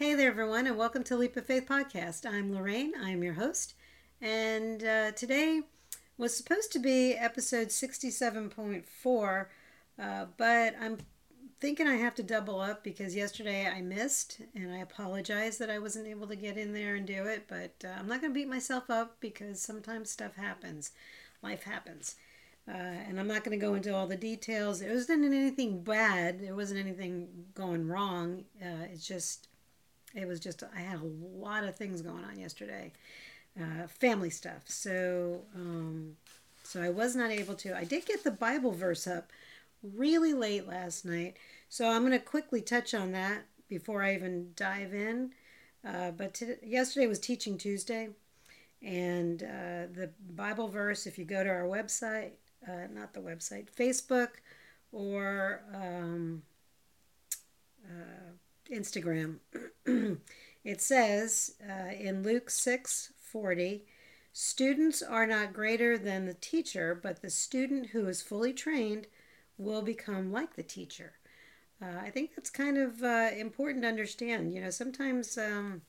Hey there, everyone, and welcome to Leap of Faith podcast. I'm Lorraine, I'm your host, and uh, today was supposed to be episode 67.4, uh, but I'm thinking I have to double up because yesterday I missed, and I apologize that I wasn't able to get in there and do it, but uh, I'm not going to beat myself up because sometimes stuff happens, life happens. Uh, and I'm not going to go into all the details. It wasn't anything bad. There wasn't anything going wrong. Uh, it's just it was just I had a lot of things going on yesterday, uh, family stuff. So um, so I was not able to. I did get the Bible verse up really late last night, so I'm going to quickly touch on that before I even dive in. Uh, but today, yesterday was Teaching Tuesday, and uh, the Bible verse. If you go to our website, uh, not the website, Facebook, or um, uh, Instagram. it says uh, in Luke 6 40, students are not greater than the teacher, but the student who is fully trained will become like the teacher. Uh, I think that's kind of uh, important to understand. You know, sometimes um,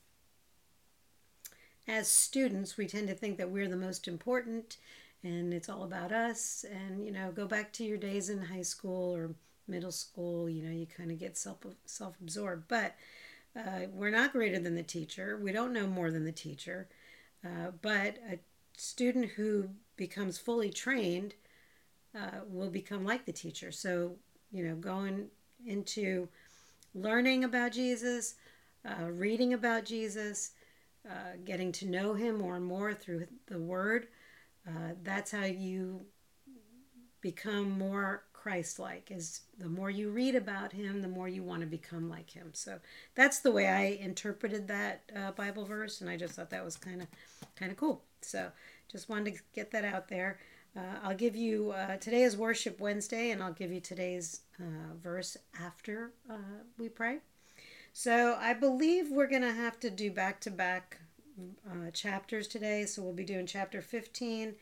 as students, we tend to think that we're the most important and it's all about us. And, you know, go back to your days in high school or middle school, you know, you kind of get self self absorbed. But uh, we're not greater than the teacher. We don't know more than the teacher. Uh, but a student who becomes fully trained uh, will become like the teacher. So, you know, going into learning about Jesus, uh, reading about Jesus, uh, getting to know him more and more through the Word, uh, that's how you become more Christ-like. Is the more you read about him, the more you want to become like him. So that's the way I interpreted that uh, Bible verse, and I just thought that was kind of kind of cool. So just wanted to get that out there. Uh, I'll give you uh, today is Worship Wednesday, and I'll give you today's uh, verse after uh, we pray. So I believe we're going to have to do back to back chapters today. So we'll be doing chapter 15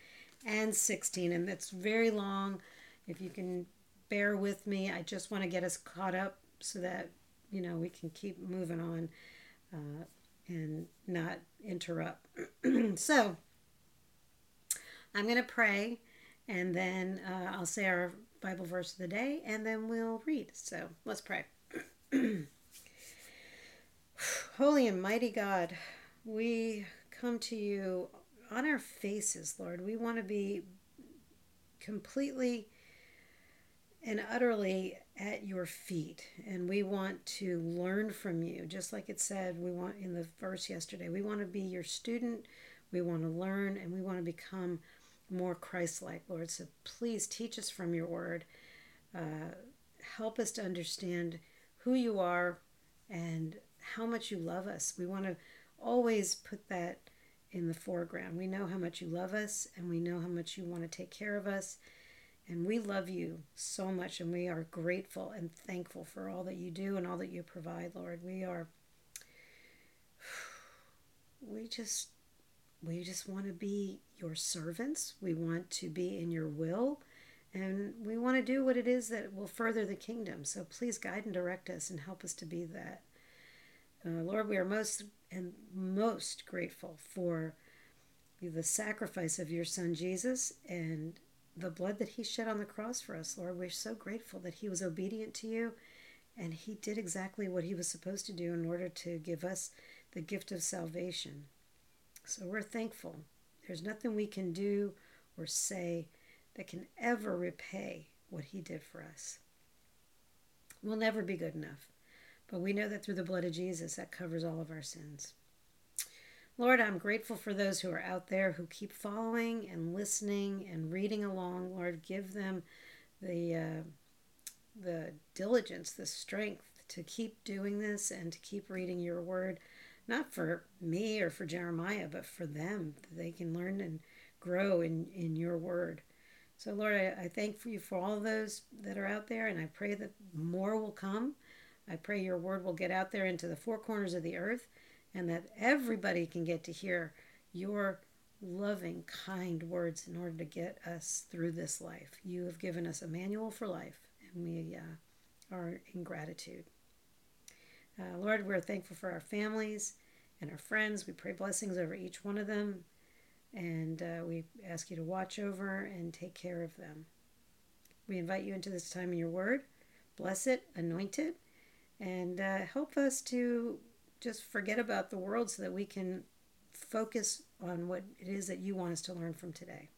and 16, and that's very long if you can bear with me, I just want to get us caught up so that, you know, we can keep moving on uh, and not interrupt. so, I'm going to pray and then uh, I'll say our Bible verse of the day and then we'll read. So, let's pray. Holy and mighty God, we come to you on our faces, Lord. We want to be completely and utterly at your feet. And we want to learn from you. Just like it said, we want in the verse yesterday, we want to be your student, we want to learn, and we want to become more Christ like, Lord. So please teach us from your word. Uh, help us to understand who you are and how much you love us. We want to always put that in the foreground. We know how much you love us, and we know how much you want to take care of us and we love you so much, and we are grateful and thankful for all that you do and all that you provide, Lord. We are, we just, we just want to be your servants. We want to be in your will, and we want to do what it is that will further the kingdom. So please guide and direct us and help us to be that. Uh, Lord, we are most and most grateful for the sacrifice of your son Jesus and the blood that he shed on the cross for us, Lord. We're so grateful that he was obedient to you and he did exactly what he was supposed to do in order to give us the gift of salvation. So we're thankful. There's nothing we can do or say that can ever repay what he did for us. We'll never be good enough, but we know that through the blood of Jesus, that covers all of our sins. Lord, I'm grateful for those who are out there who keep following and listening and reading along. Lord, give them the uh, the diligence, the strength to keep doing this and to keep reading your word, not for me or for Jeremiah, but for them, that they can learn and grow in, in your word. So, Lord, I, I thank you for all those that are out there, and I pray that more will come. I pray your word will get out there into the four corners of the earth and that everybody can get to hear your loving, kind words in order to get us through this life. You have given us a manual for life, and we uh, are in gratitude. Uh, Lord, we're thankful for our families and our friends. We pray blessings over each one of them. And uh, we ask you to watch over and take care of them. We invite you into this time in your word. Bless it, anoint it, and uh, help us to just forget about the world so that we can focus on what it is that you want us to learn from today.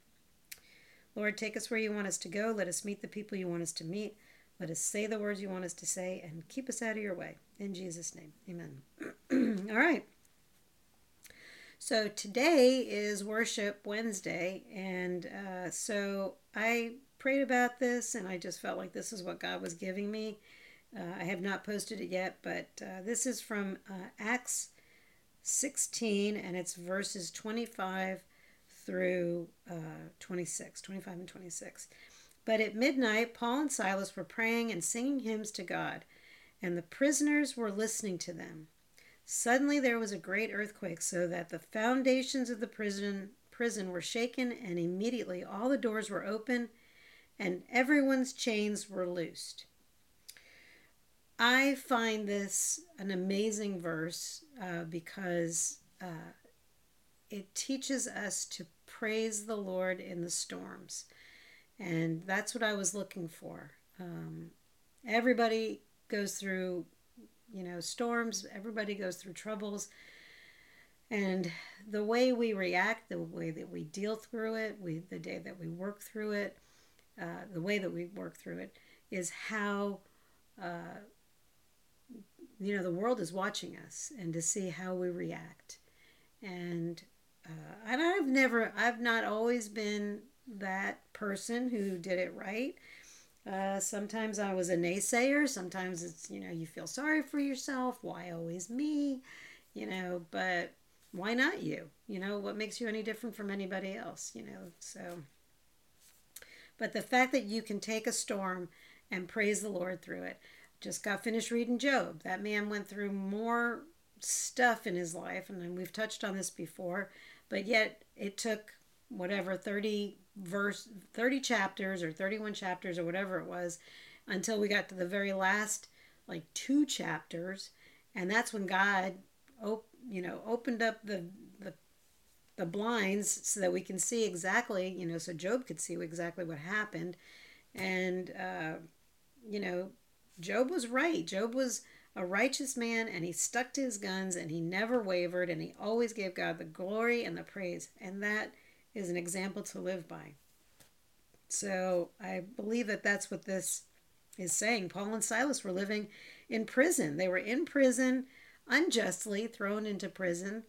Lord, take us where you want us to go. Let us meet the people you want us to meet. Let us say the words you want us to say and keep us out of your way. In Jesus' name, amen. All right. So today is Worship Wednesday, and uh, so I prayed about this and I just felt like this is what God was giving me. Uh, I have not posted it yet, but uh, this is from uh, Acts 16, and it's verses 25 through uh, 26, 25 and 26. But at midnight, Paul and Silas were praying and singing hymns to God, and the prisoners were listening to them. Suddenly there was a great earthquake, so that the foundations of the prison prison were shaken, and immediately all the doors were open, and everyone's chains were loosed. I find this an amazing verse uh, because uh, it teaches us to praise the Lord in the storms. And that's what I was looking for. Um, everybody goes through, you know, storms, everybody goes through troubles. And the way we react, the way that we deal through it, we, the day that we work through it, uh, the way that we work through it is how, uh, you know, the world is watching us and to see how we react. And uh, and I've never, I've not always been that person who did it right. Uh, sometimes I was a naysayer. Sometimes it's, you know, you feel sorry for yourself. Why always me? You know, but why not you? You know, what makes you any different from anybody else? You know, so. But the fact that you can take a storm and praise the Lord through it. Just got finished reading Job. That man went through more stuff in his life, and we've touched on this before, but yet it took whatever 30 verse 30 chapters or 31 chapters or whatever it was until we got to the very last like two chapters and that's when god op- you know opened up the, the the blinds so that we can see exactly you know so job could see exactly what happened and uh, you know job was right job was a righteous man and he stuck to his guns and he never wavered and he always gave God the glory and the praise. And that is an example to live by. So I believe that that's what this is saying. Paul and Silas were living in prison. They were in prison, unjustly thrown into prison.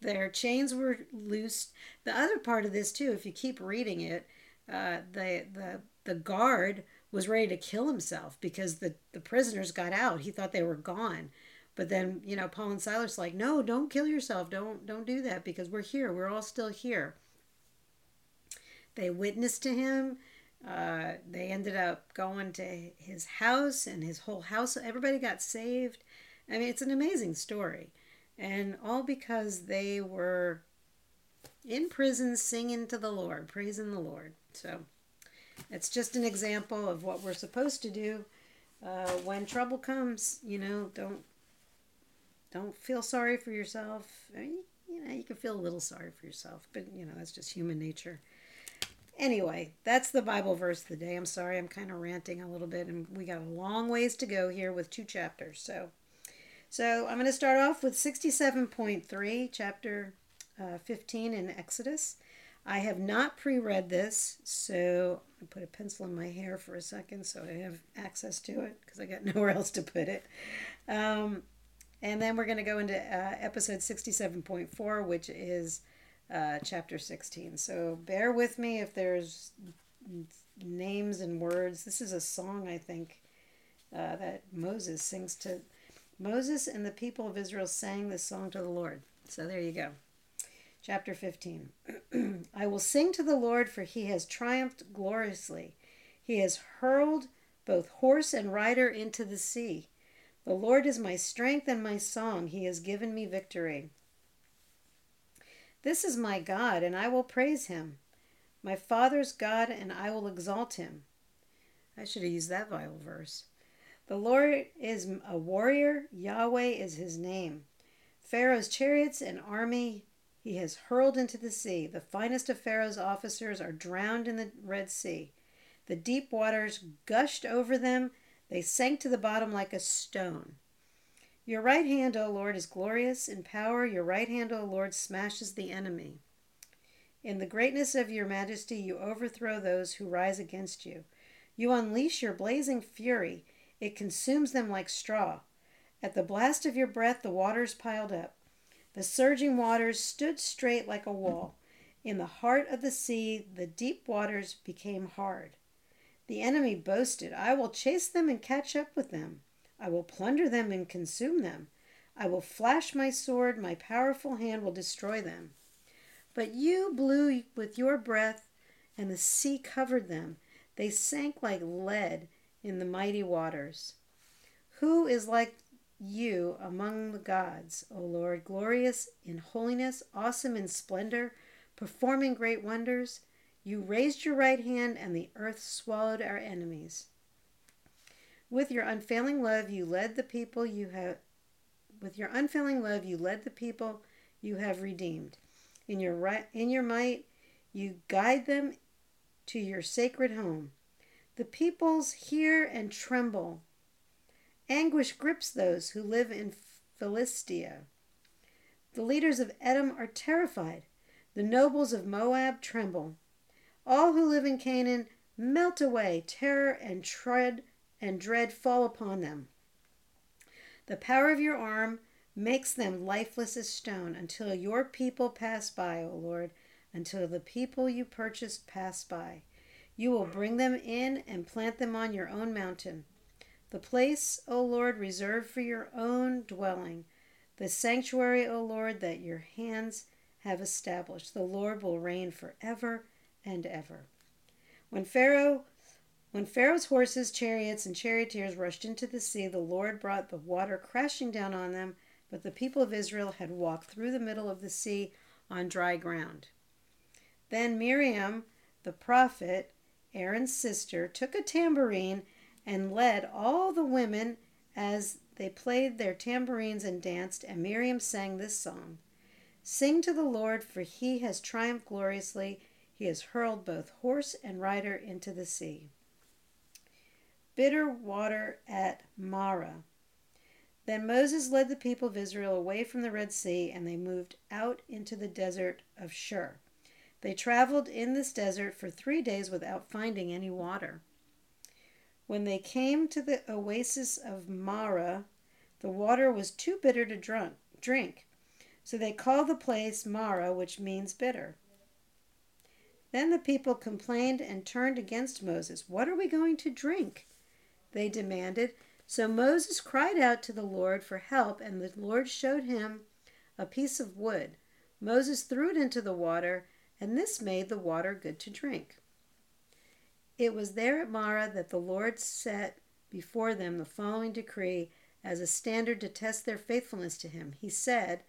Their chains were loosed. The other part of this too, if you keep reading it, uh, the the the guard was ready to kill himself because the, the prisoners got out. He thought they were gone. But then, you know, Paul and Silas like, no, don't kill yourself. Don't don't do that because we're here. We're all still here. They witnessed to him. Uh, they ended up going to his house and his whole house. Everybody got saved. I mean, it's an amazing story. And all because they were in prison singing to the Lord, praising the Lord. So it's just an example of what we're supposed to do uh, when trouble comes. You know, don't don't feel sorry for yourself. I mean, you know, you can feel a little sorry for yourself, but you know that's just human nature. Anyway, that's the Bible verse of the day. I'm sorry, I'm kind of ranting a little bit, and we got a long ways to go here with two chapters. So, so I'm going to start off with 67.3, chapter uh, 15 in Exodus. I have not pre read this, so I put a pencil in my hair for a second so I have access to it because I got nowhere else to put it. Um, and then we're going to go into uh, episode 67.4, which is uh, chapter 16. So bear with me if there's names and words. This is a song, I think, uh, that Moses sings to. Moses and the people of Israel sang this song to the Lord. So there you go. Chapter 15 I will sing to the Lord, for he has triumphed gloriously. He has hurled both horse and rider into the sea. The Lord is my strength and my song. He has given me victory. This is my God, and I will praise him. My father's God, and I will exalt him. I should have used that Bible verse. The Lord is a warrior, Yahweh is his name. Pharaoh's chariots and army he has hurled into the sea. The finest of Pharaoh's officers are drowned in the Red Sea. The deep waters gushed over them, they sank to the bottom like a stone. Your right hand, O Lord, is glorious in power. Your right hand, O Lord, smashes the enemy. In the greatness of your majesty, you overthrow those who rise against you. You unleash your blazing fury, it consumes them like straw. At the blast of your breath, the waters piled up. The surging waters stood straight like a wall. In the heart of the sea, the deep waters became hard. The enemy boasted, I will chase them and catch up with them. I will plunder them and consume them. I will flash my sword, my powerful hand will destroy them. But you blew with your breath, and the sea covered them. They sank like lead in the mighty waters. Who is like you among the gods, O Lord, glorious in holiness, awesome in splendor, performing great wonders? You raised your right hand, and the earth swallowed our enemies. With your unfailing love, you led the people you have. With your unfailing love, you led the people you have redeemed. In your right, in your might, you guide them to your sacred home. The peoples hear and tremble. Anguish grips those who live in Philistia. The leaders of Edom are terrified. The nobles of Moab tremble. All who live in Canaan melt away. Terror and tread and dread fall upon them. The power of your arm makes them lifeless as stone until your people pass by, O Lord, until the people you purchased pass by. You will bring them in and plant them on your own mountain. The place, O Lord, reserved for your own dwelling, the sanctuary, O Lord, that your hands have established. The Lord will reign forever and ever. When Pharaoh when Pharaoh's horses, chariots, and charioteers rushed into the sea, the Lord brought the water crashing down on them, but the people of Israel had walked through the middle of the sea on dry ground. Then Miriam, the prophet, Aaron's sister, took a tambourine and led all the women as they played their tambourines and danced, and Miriam sang this song Sing to the Lord, for he has triumphed gloriously. He has hurled both horse and rider into the sea bitter water at Marah. Then Moses led the people of Israel away from the Red Sea, and they moved out into the desert of Shur. They traveled in this desert for three days without finding any water. When they came to the oasis of Marah, the water was too bitter to drink. So they called the place Marah, which means bitter. Then the people complained and turned against Moses. What are we going to drink? they demanded. So Moses cried out to the Lord for help, and the Lord showed him a piece of wood. Moses threw it into the water, and this made the water good to drink. It was there at Marah that the Lord set before them the following decree as a standard to test their faithfulness to him. He said,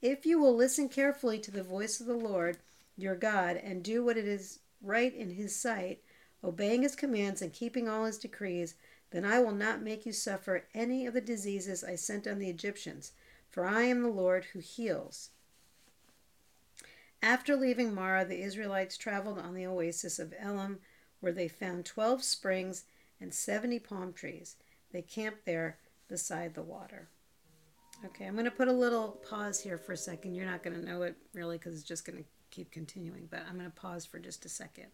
If you will listen carefully to the voice of the Lord your God and do what it is right in his sight, obeying his commands and keeping all his decrees, then I will not make you suffer any of the diseases I sent on the Egyptians, for I am the Lord who heals. After leaving Marah, the Israelites traveled on the oasis of Elim, where they found twelve springs and seventy palm trees. They camped there beside the water. Okay, I'm going to put a little pause here for a second. You're not going to know it really because it's just going to keep continuing, but I'm going to pause for just a second.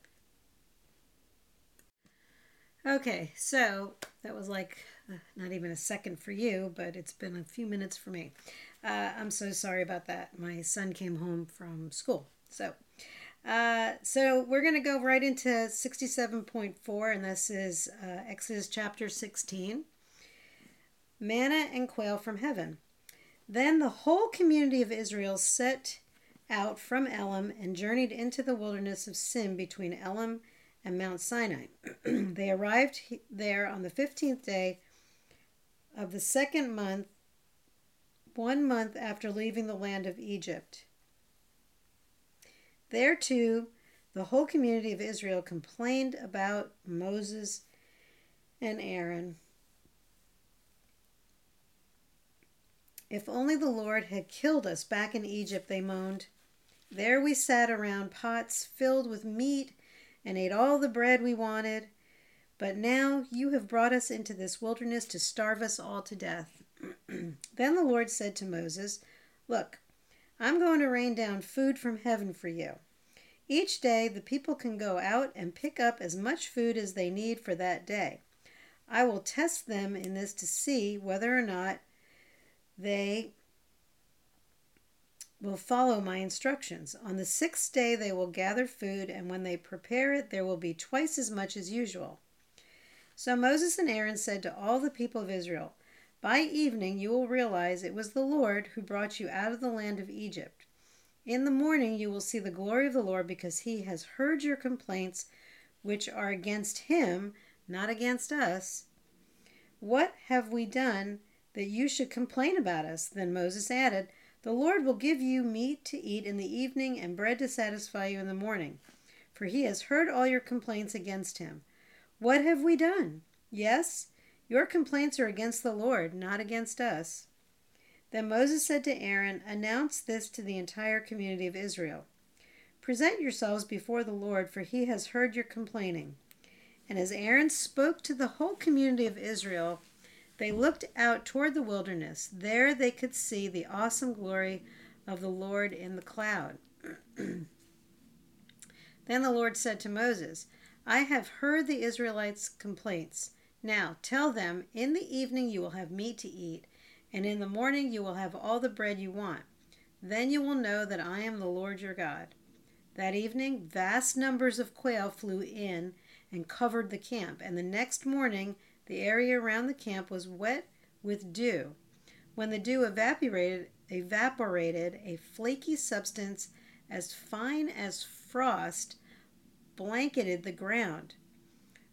Okay, so that was like uh, not even a second for you, but it's been a few minutes for me. Uh, I'm so sorry about that. My son came home from school. So, uh, so we're going to go right into 67.4, and this is uh, Exodus chapter 16 Manna and quail from heaven. Then the whole community of Israel set out from Elim and journeyed into the wilderness of Sin between Elim and Mount Sinai. they arrived there on the 15th day of the second month, one month after leaving the land of Egypt. There too, the whole community of Israel complained about Moses and Aaron. If only the Lord had killed us back in Egypt, they moaned. There we sat around pots filled with meat and ate all the bread we wanted. But now you have brought us into this wilderness to starve us all to death. then the Lord said to Moses, Look, I'm going to rain down food from heaven for you. Each day the people can go out and pick up as much food as they need for that day. I will test them in this to see whether or not they will follow my instructions. On the sixth day they will gather food, and when they prepare it, there will be twice as much as usual. So Moses and Aaron said to all the people of Israel, By evening you will realize it was the Lord who brought you out of the land of Egypt. In the morning you will see the glory of the Lord because he has heard your complaints, which are against him, not against us. What have we done that you should complain about us? Then Moses added, The Lord will give you meat to eat in the evening and bread to satisfy you in the morning, for he has heard all your complaints against him. What have we done? Yes, your complaints are against the Lord, not against us. Then Moses said to Aaron, Announce this to the entire community of Israel. Present yourselves before the Lord, for he has heard your complaining. And as Aaron spoke to the whole community of Israel, they looked out toward the wilderness. There they could see the awesome glory of the Lord in the cloud. then the Lord said to Moses, I have heard the Israelites' complaints. Now tell them, in the evening you will have meat to eat, and in the morning you will have all the bread you want. Then you will know that I am the Lord your God. That evening, vast numbers of quail flew in and covered the camp, and the next morning the area around the camp was wet with dew. When the dew evaporated, evaporated, a flaky substance as fine as frost blanketed the ground.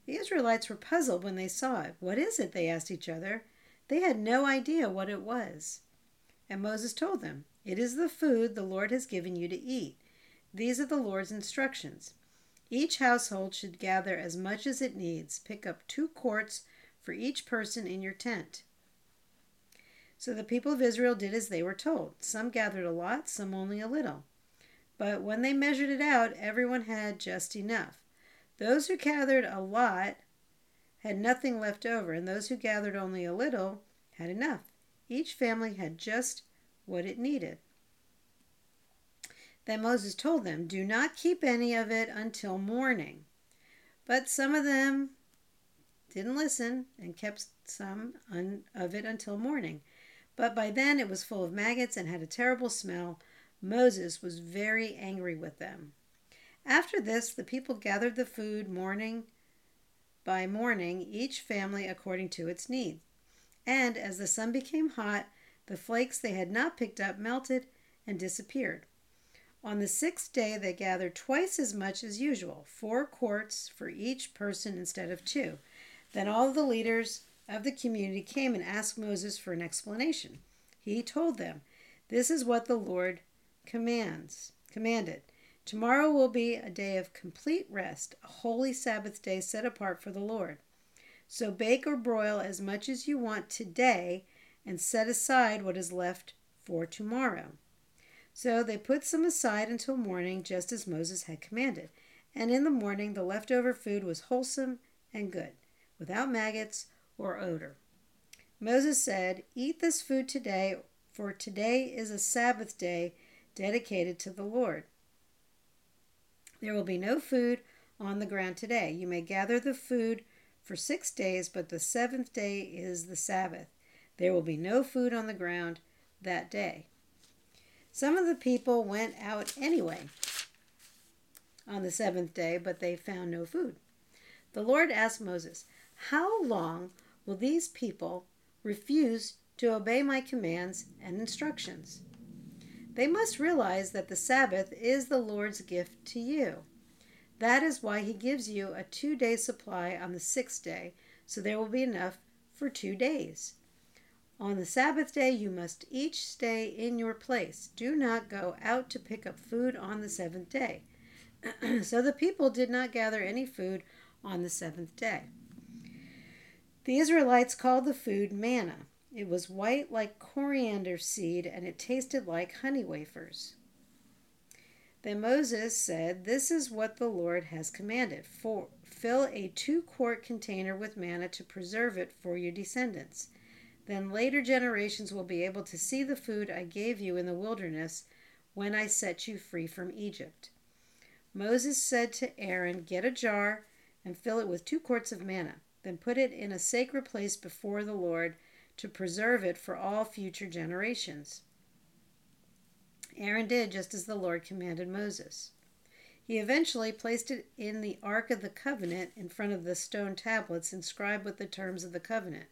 The Israelites were puzzled when they saw it. What is it? they asked each other. They had no idea what it was. And Moses told them, It is the food the Lord has given you to eat. These are the Lord's instructions. Each household should gather as much as it needs. Pick up two quarts for each person in your tent. So the people of Israel did as they were told. Some gathered a lot, some only a little. But when they measured it out, everyone had just enough. Those who gathered a lot had nothing left over, and those who gathered only a little had enough. Each family had just what it needed. Then Moses told them, Do not keep any of it until morning. But some of them didn't listen and kept some of it until morning. But by then it was full of maggots and had a terrible smell. Moses was very angry with them. After this, the people gathered the food morning by morning, each family according to its need. And as the sun became hot, the flakes they had not picked up melted and disappeared. On the sixth day, they gathered twice as much as usual, four quarts for each person instead of two. Then all the leaders of the community came and asked Moses for an explanation. He told them, This is what the Lord commands, commanded. Tomorrow will be a day of complete rest, a holy Sabbath day set apart for the Lord. So bake or broil as much as you want today and set aside what is left for tomorrow. So they put some aside until morning, just as Moses had commanded. And in the morning, the leftover food was wholesome and good, without maggots or odor. Moses said, Eat this food today, for today is a Sabbath day dedicated to the Lord. There will be no food on the ground today. You may gather the food for six days, but the seventh day is the Sabbath. There will be no food on the ground that day. Some of the people went out anyway on the seventh day, but they found no food. The Lord asked Moses, How long will these people refuse to obey my commands and instructions? They must realize that the Sabbath is the Lord's gift to you. That is why He gives you a two day supply on the sixth day, so there will be enough for two days. On the Sabbath day, you must each stay in your place. Do not go out to pick up food on the seventh day. so the people did not gather any food on the seventh day. The Israelites called the food manna. It was white like coriander seed, and it tasted like honey wafers. Then Moses said, This is what the Lord has commanded. For, fill a two quart container with manna to preserve it for your descendants. Then later generations will be able to see the food I gave you in the wilderness when I set you free from Egypt. Moses said to Aaron, Get a jar and fill it with two quarts of manna. Then put it in a sacred place before the Lord to preserve it for all future generations. Aaron did just as the Lord commanded Moses. He eventually placed it in the Ark of the Covenant in front of the stone tablets inscribed with the terms of the covenant.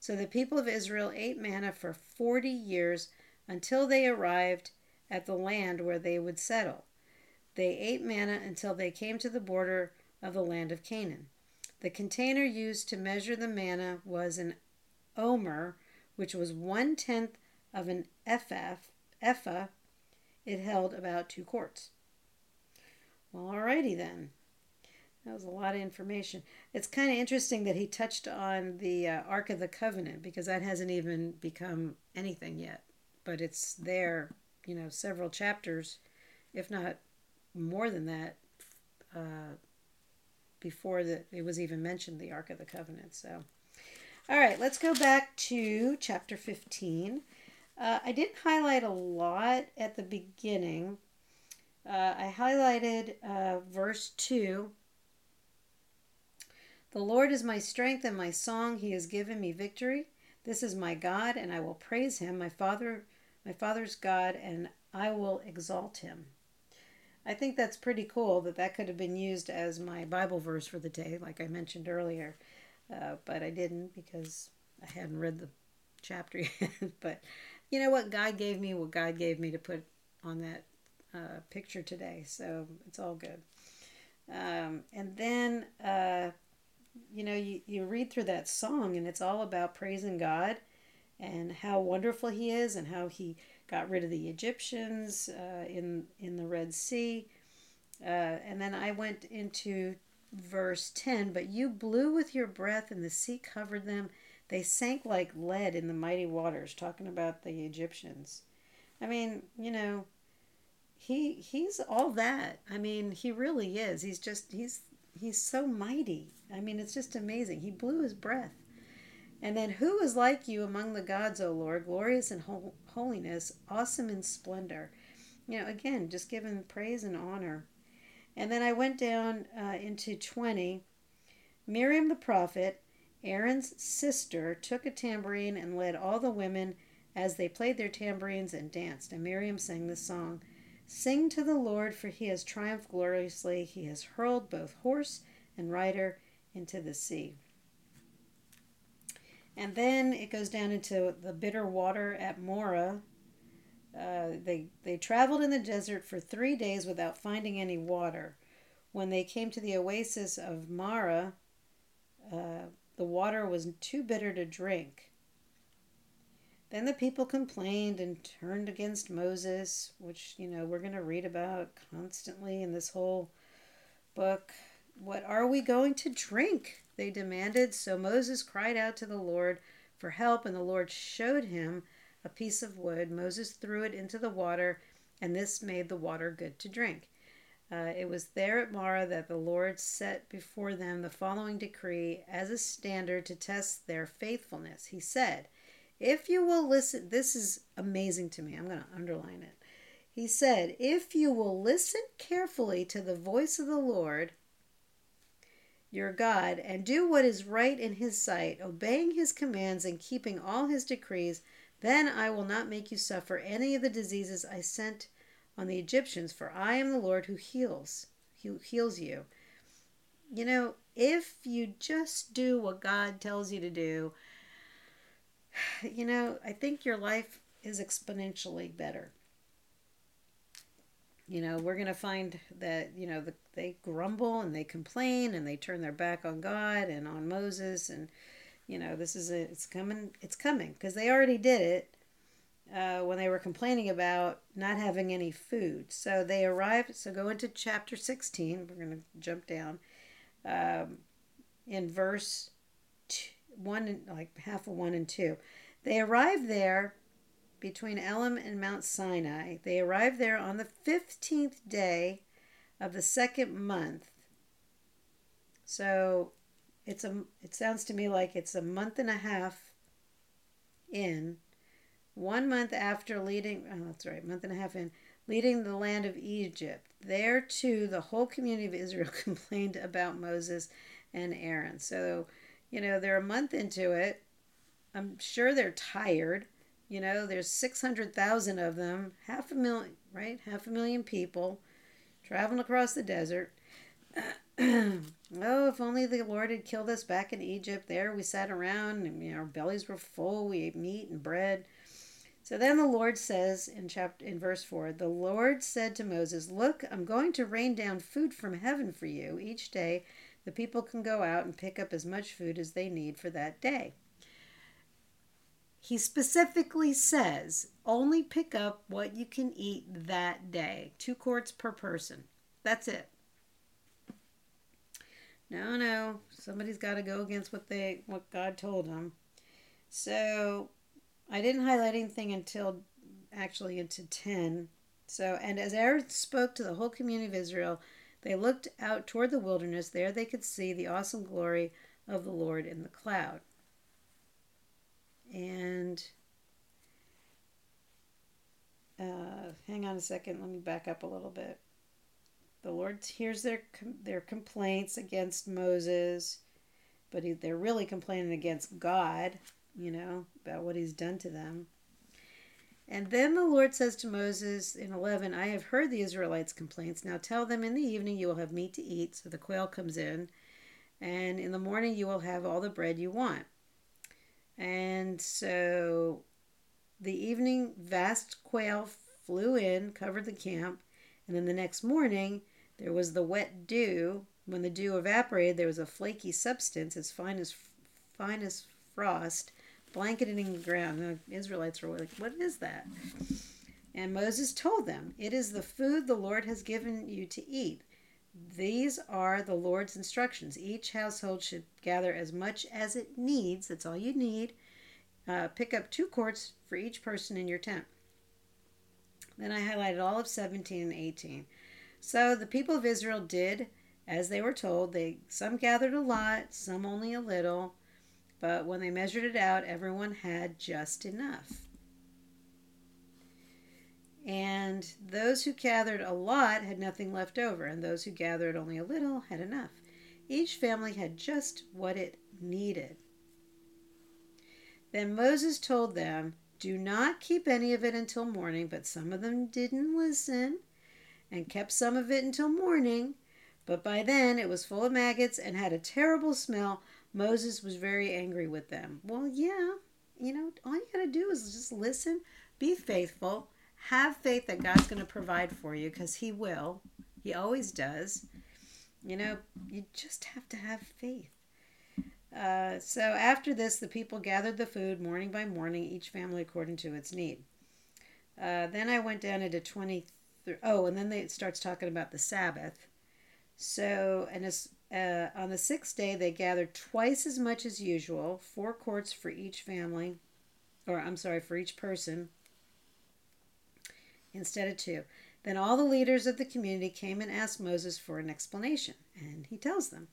So the people of Israel ate manna for 40 years until they arrived at the land where they would settle. They ate manna until they came to the border of the land of Canaan. The container used to measure the manna was an omer, which was one tenth of an ephah. It held about two quarts. Well, alrighty then. That was a lot of information. It's kind of interesting that he touched on the uh, Ark of the Covenant because that hasn't even become anything yet. But it's there, you know, several chapters, if not more than that, uh, before the, it was even mentioned, the Ark of the Covenant. So, all right, let's go back to chapter 15. Uh, I didn't highlight a lot at the beginning. Uh, I highlighted uh, verse 2 the Lord is my strength and my song. He has given me victory. This is my God, and I will praise him, my Father, my Father's God, and I will exalt him. I think that's pretty cool that that could have been used as my Bible verse for the day, like I mentioned earlier. Uh, but I didn't because I hadn't read the chapter yet. but you know what? God gave me what God gave me to put on that uh, picture today. So it's all good. Um, and then uh, you know, you, you read through that song and it's all about praising God and how wonderful He is and how He got rid of the Egyptians uh, in, in the Red Sea. Uh, and then I went into verse 10 But you blew with your breath, and the sea covered them. They sank like lead in the mighty waters, talking about the Egyptians. I mean, you know, he he's all that. I mean, he really is. He's just he's he's so mighty. I mean, it's just amazing. He blew his breath. And then, who is like you among the gods, O Lord, glorious in holiness, awesome in splendor? You know, again, just giving praise and honor. And then I went down uh, into 20. Miriam the prophet, Aaron's sister, took a tambourine and led all the women as they played their tambourines and danced. And Miriam sang this song Sing to the Lord, for he has triumphed gloriously. He has hurled both horse and rider into the sea. And then it goes down into the bitter water at Marah. Uh, they, they traveled in the desert for three days without finding any water. When they came to the oasis of Marah, uh, the water was too bitter to drink. Then the people complained and turned against Moses, which, you know, we're going to read about constantly in this whole book. What are we going to drink? They demanded. So Moses cried out to the Lord for help, and the Lord showed him a piece of wood. Moses threw it into the water, and this made the water good to drink. Uh, it was there at Marah that the Lord set before them the following decree as a standard to test their faithfulness. He said, if you will listen, this is amazing to me. I'm going to underline it. He said, If you will listen carefully to the voice of the Lord your God and do what is right in his sight, obeying his commands and keeping all his decrees, then I will not make you suffer any of the diseases I sent on the Egyptians, for I am the Lord who heals, who heals you. You know, if you just do what God tells you to do, you know, I think your life is exponentially better. You know, we're going to find that, you know, the, they grumble and they complain and they turn their back on God and on Moses. And, you know, this is a, it's coming, it's coming because they already did it uh, when they were complaining about not having any food. So they arrived, so go into chapter 16. We're going to jump down um, in verse one and like half of one and two. They arrived there between Elim and Mount Sinai. They arrived there on the 15th day of the second month. So it's a it sounds to me like it's a month and a half in one month after leading oh that's right month and a half in leading the land of egypt. There too the whole community of israel complained about moses and aaron. So you know they're a month into it. I'm sure they're tired. You know there's 600000 of them half a million right? Half a million people traveling across the desert oh, if only the Lord had killed us back in Egypt. There we sat around and you know, our bellies were full. We ate meat and bread. So then the Lord says in chapter in verse 4, the Lord said to Moses, "Look, I'm going to rain down food from heaven for you each day. The people can go out and pick up as much food as they need for that day." He specifically says, "Only pick up what you can eat that day. 2 quarts per person. That's it." No, no, somebody's got to go against what they what God told them. So I didn't highlight anything until actually into 10. So, and as Aaron spoke to the whole community of Israel, they looked out toward the wilderness. There they could see the awesome glory of the Lord in the cloud. And uh, hang on a second, let me back up a little bit. The Lord hears their their complaints against Moses, but he, they're really complaining against God, you know, about what he's done to them. And then the Lord says to Moses in 11, I have heard the Israelites' complaints. Now tell them in the evening you will have meat to eat. So the quail comes in. And in the morning you will have all the bread you want. And so the evening, vast quail flew in, covered the camp. And then the next morning, there was the wet dew. When the dew evaporated, there was a flaky substance as fine as fine as frost, blanketing the ground. And the Israelites were like, "What is that?" And Moses told them, "It is the food the Lord has given you to eat. These are the Lord's instructions. Each household should gather as much as it needs. That's all you need. Uh, pick up two quarts for each person in your tent." Then I highlighted all of 17 and 18. So the people of Israel did as they were told. They some gathered a lot, some only a little, but when they measured it out, everyone had just enough. And those who gathered a lot had nothing left over, and those who gathered only a little had enough. Each family had just what it needed. Then Moses told them, Do not keep any of it until morning, but some of them didn't listen and kept some of it until morning, but by then it was full of maggots and had a terrible smell. Moses was very angry with them. Well, yeah, you know, all you got to do is just listen, be faithful, have faith that God's going to provide for you because He will. He always does. You know, you just have to have faith. Uh, so after this, the people gathered the food morning by morning, each family according to its need. Uh, then I went down into 23 oh, and then they, it starts talking about the Sabbath. So, and as, uh, on the sixth day, they gathered twice as much as usual, four quarts for each family, or I'm sorry, for each person, instead of two. Then all the leaders of the community came and asked Moses for an explanation, and he tells them,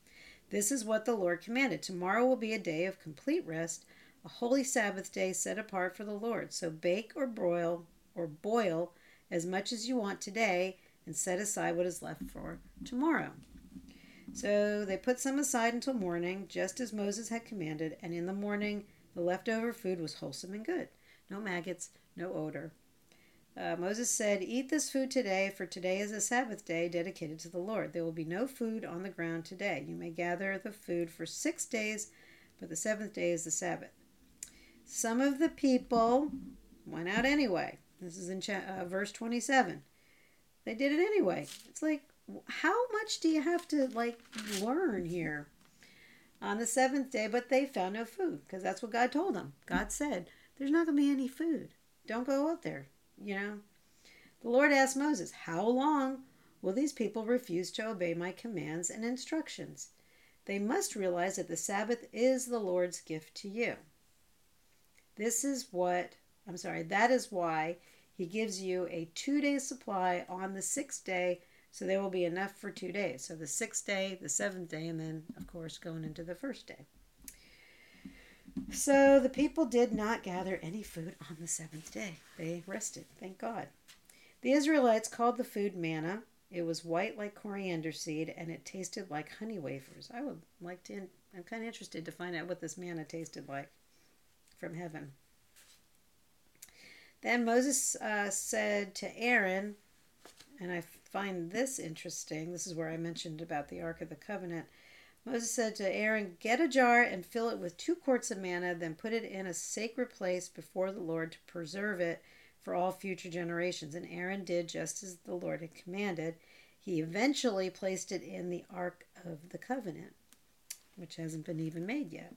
This is what the Lord commanded. Tomorrow will be a day of complete rest, a holy Sabbath day set apart for the Lord. So bake or broil or boil as much as you want today and set aside what is left for tomorrow. So they put some aside until morning, just as Moses had commanded, and in the morning the leftover food was wholesome and good. No maggots, no odor. Uh, Moses said, Eat this food today, for today is a Sabbath day dedicated to the Lord. There will be no food on the ground today. You may gather the food for six days, but the seventh day is the Sabbath. Some of the people went out anyway. This is in cha- uh, verse 27. They did it anyway. It's like, how much do you have to like learn here? On the seventh day, but they found no food because that's what God told them. God said, There's not going to be any food. Don't go out there. You know? The Lord asked Moses, How long will these people refuse to obey my commands and instructions? They must realize that the Sabbath is the Lord's gift to you. This is what, I'm sorry, that is why he gives you a two day supply on the sixth day, so there will be enough for two days. So the sixth day, the seventh day, and then, of course, going into the first day. So the people did not gather any food on the seventh day. They rested, thank God. The Israelites called the food manna. It was white like coriander seed and it tasted like honey wafers. I would like to, I'm kind of interested to find out what this manna tasted like from heaven. Then Moses uh, said to Aaron, and I find this interesting. This is where I mentioned about the Ark of the Covenant. Moses said to Aaron, Get a jar and fill it with two quarts of manna, then put it in a sacred place before the Lord to preserve it for all future generations. And Aaron did just as the Lord had commanded. He eventually placed it in the Ark of the Covenant, which hasn't been even made yet.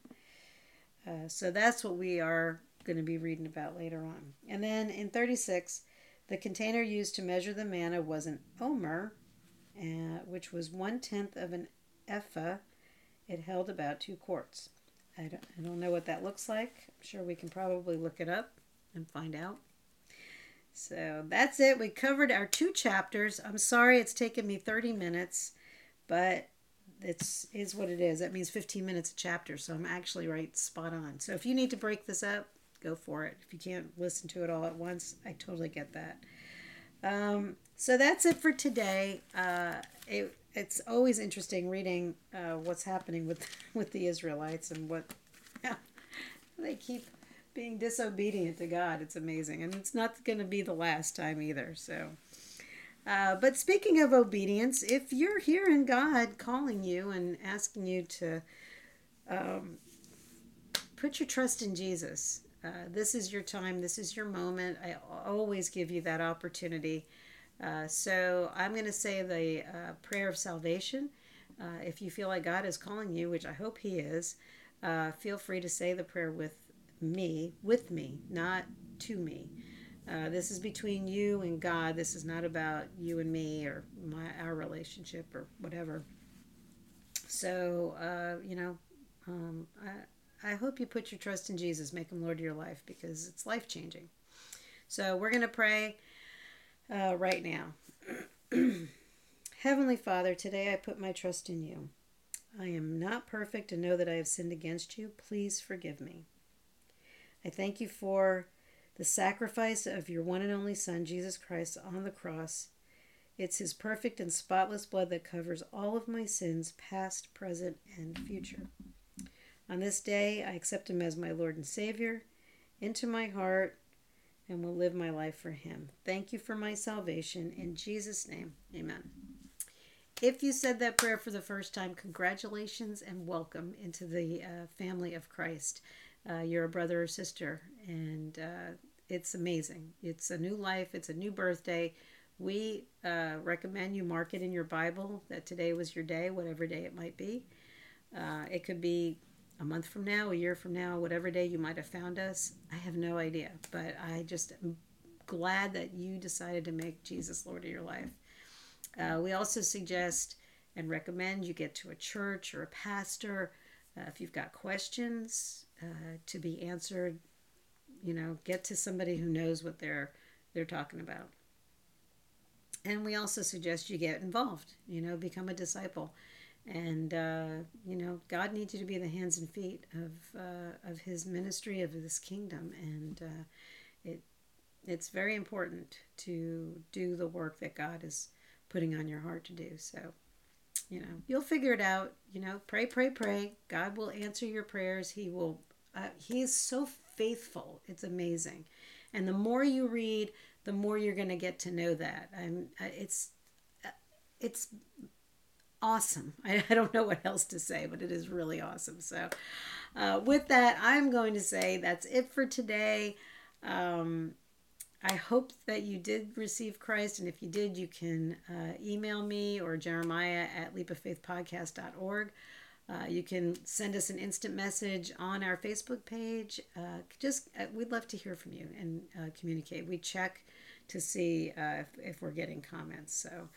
Uh, so that's what we are going to be reading about later on. And then in 36, the container used to measure the manna was an omer, uh, which was one tenth of an ephah. It held about two quarts. I don't, I don't know what that looks like. I'm sure we can probably look it up and find out. So that's it. We covered our two chapters. I'm sorry it's taken me 30 minutes, but it's is what it is. That means 15 minutes a chapter, so I'm actually right spot on. So if you need to break this up, go for it. If you can't listen to it all at once, I totally get that. Um, so that's it for today. Uh, it, it's always interesting reading uh, what's happening with with the Israelites and what yeah, they keep being disobedient to God. It's amazing, and it's not going to be the last time either. So. Uh, but speaking of obedience, if you're hearing God calling you and asking you to um, put your trust in Jesus, uh, this is your time, this is your moment. I always give you that opportunity. Uh, so I'm going to say the uh, prayer of salvation. Uh, if you feel like God is calling you, which I hope He is, uh, feel free to say the prayer with me, with me, not to me. This is between you and God. This is not about you and me or my our relationship or whatever. So you know, um, I I hope you put your trust in Jesus, make Him Lord of your life because it's life changing. So we're gonna pray uh, right now. Heavenly Father, today I put my trust in you. I am not perfect and know that I have sinned against you. Please forgive me. I thank you for the sacrifice of your one and only Son, Jesus Christ, on the cross. It's his perfect and spotless blood that covers all of my sins, past, present, and future. On this day, I accept him as my Lord and Savior into my heart and will live my life for him. Thank you for my salvation. In Jesus' name, amen. If you said that prayer for the first time, congratulations and welcome into the uh, family of Christ uh, you're a brother or sister, and uh, it's amazing. It's a new life. It's a new birthday. We uh, recommend you mark it in your Bible that today was your day, whatever day it might be. Uh, it could be a month from now, a year from now, whatever day you might have found us. I have no idea, but I just am glad that you decided to make Jesus Lord of your life. Uh, we also suggest and recommend you get to a church or a pastor. Uh, if you've got questions, uh, to be answered. You know, get to somebody who knows what they're they're talking about. And we also suggest you get involved. You know, become a disciple, and uh, you know, God needs you to be the hands and feet of uh, of His ministry of this kingdom, and uh, it it's very important to do the work that God is putting on your heart to do. So you know you'll figure it out you know pray pray pray god will answer your prayers he will uh, he is so faithful. It's amazing. And the more you read, the more you're going to get to know that. I'm, uh, it's, uh, it's awesome. I, I, don't know what else to say, but it is really awesome. So, uh, with that, I'm going to say that's it for today. Um, I hope that you did receive Christ, and if you did, you can uh, email me or Jeremiah at leapoffaithpodcast.org. Uh, you can send us an instant message on our Facebook page. Uh, just uh, we'd love to hear from you and uh, communicate. We check to see uh, if, if we're getting comments. So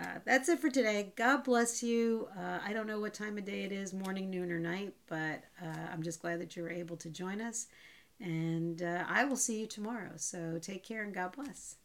uh, that's it for today. God bless you. I don't know what time of day it is, morning, noon, or night, but I'm just glad that you were able to join us. And uh, I will see you tomorrow. So take care and God bless.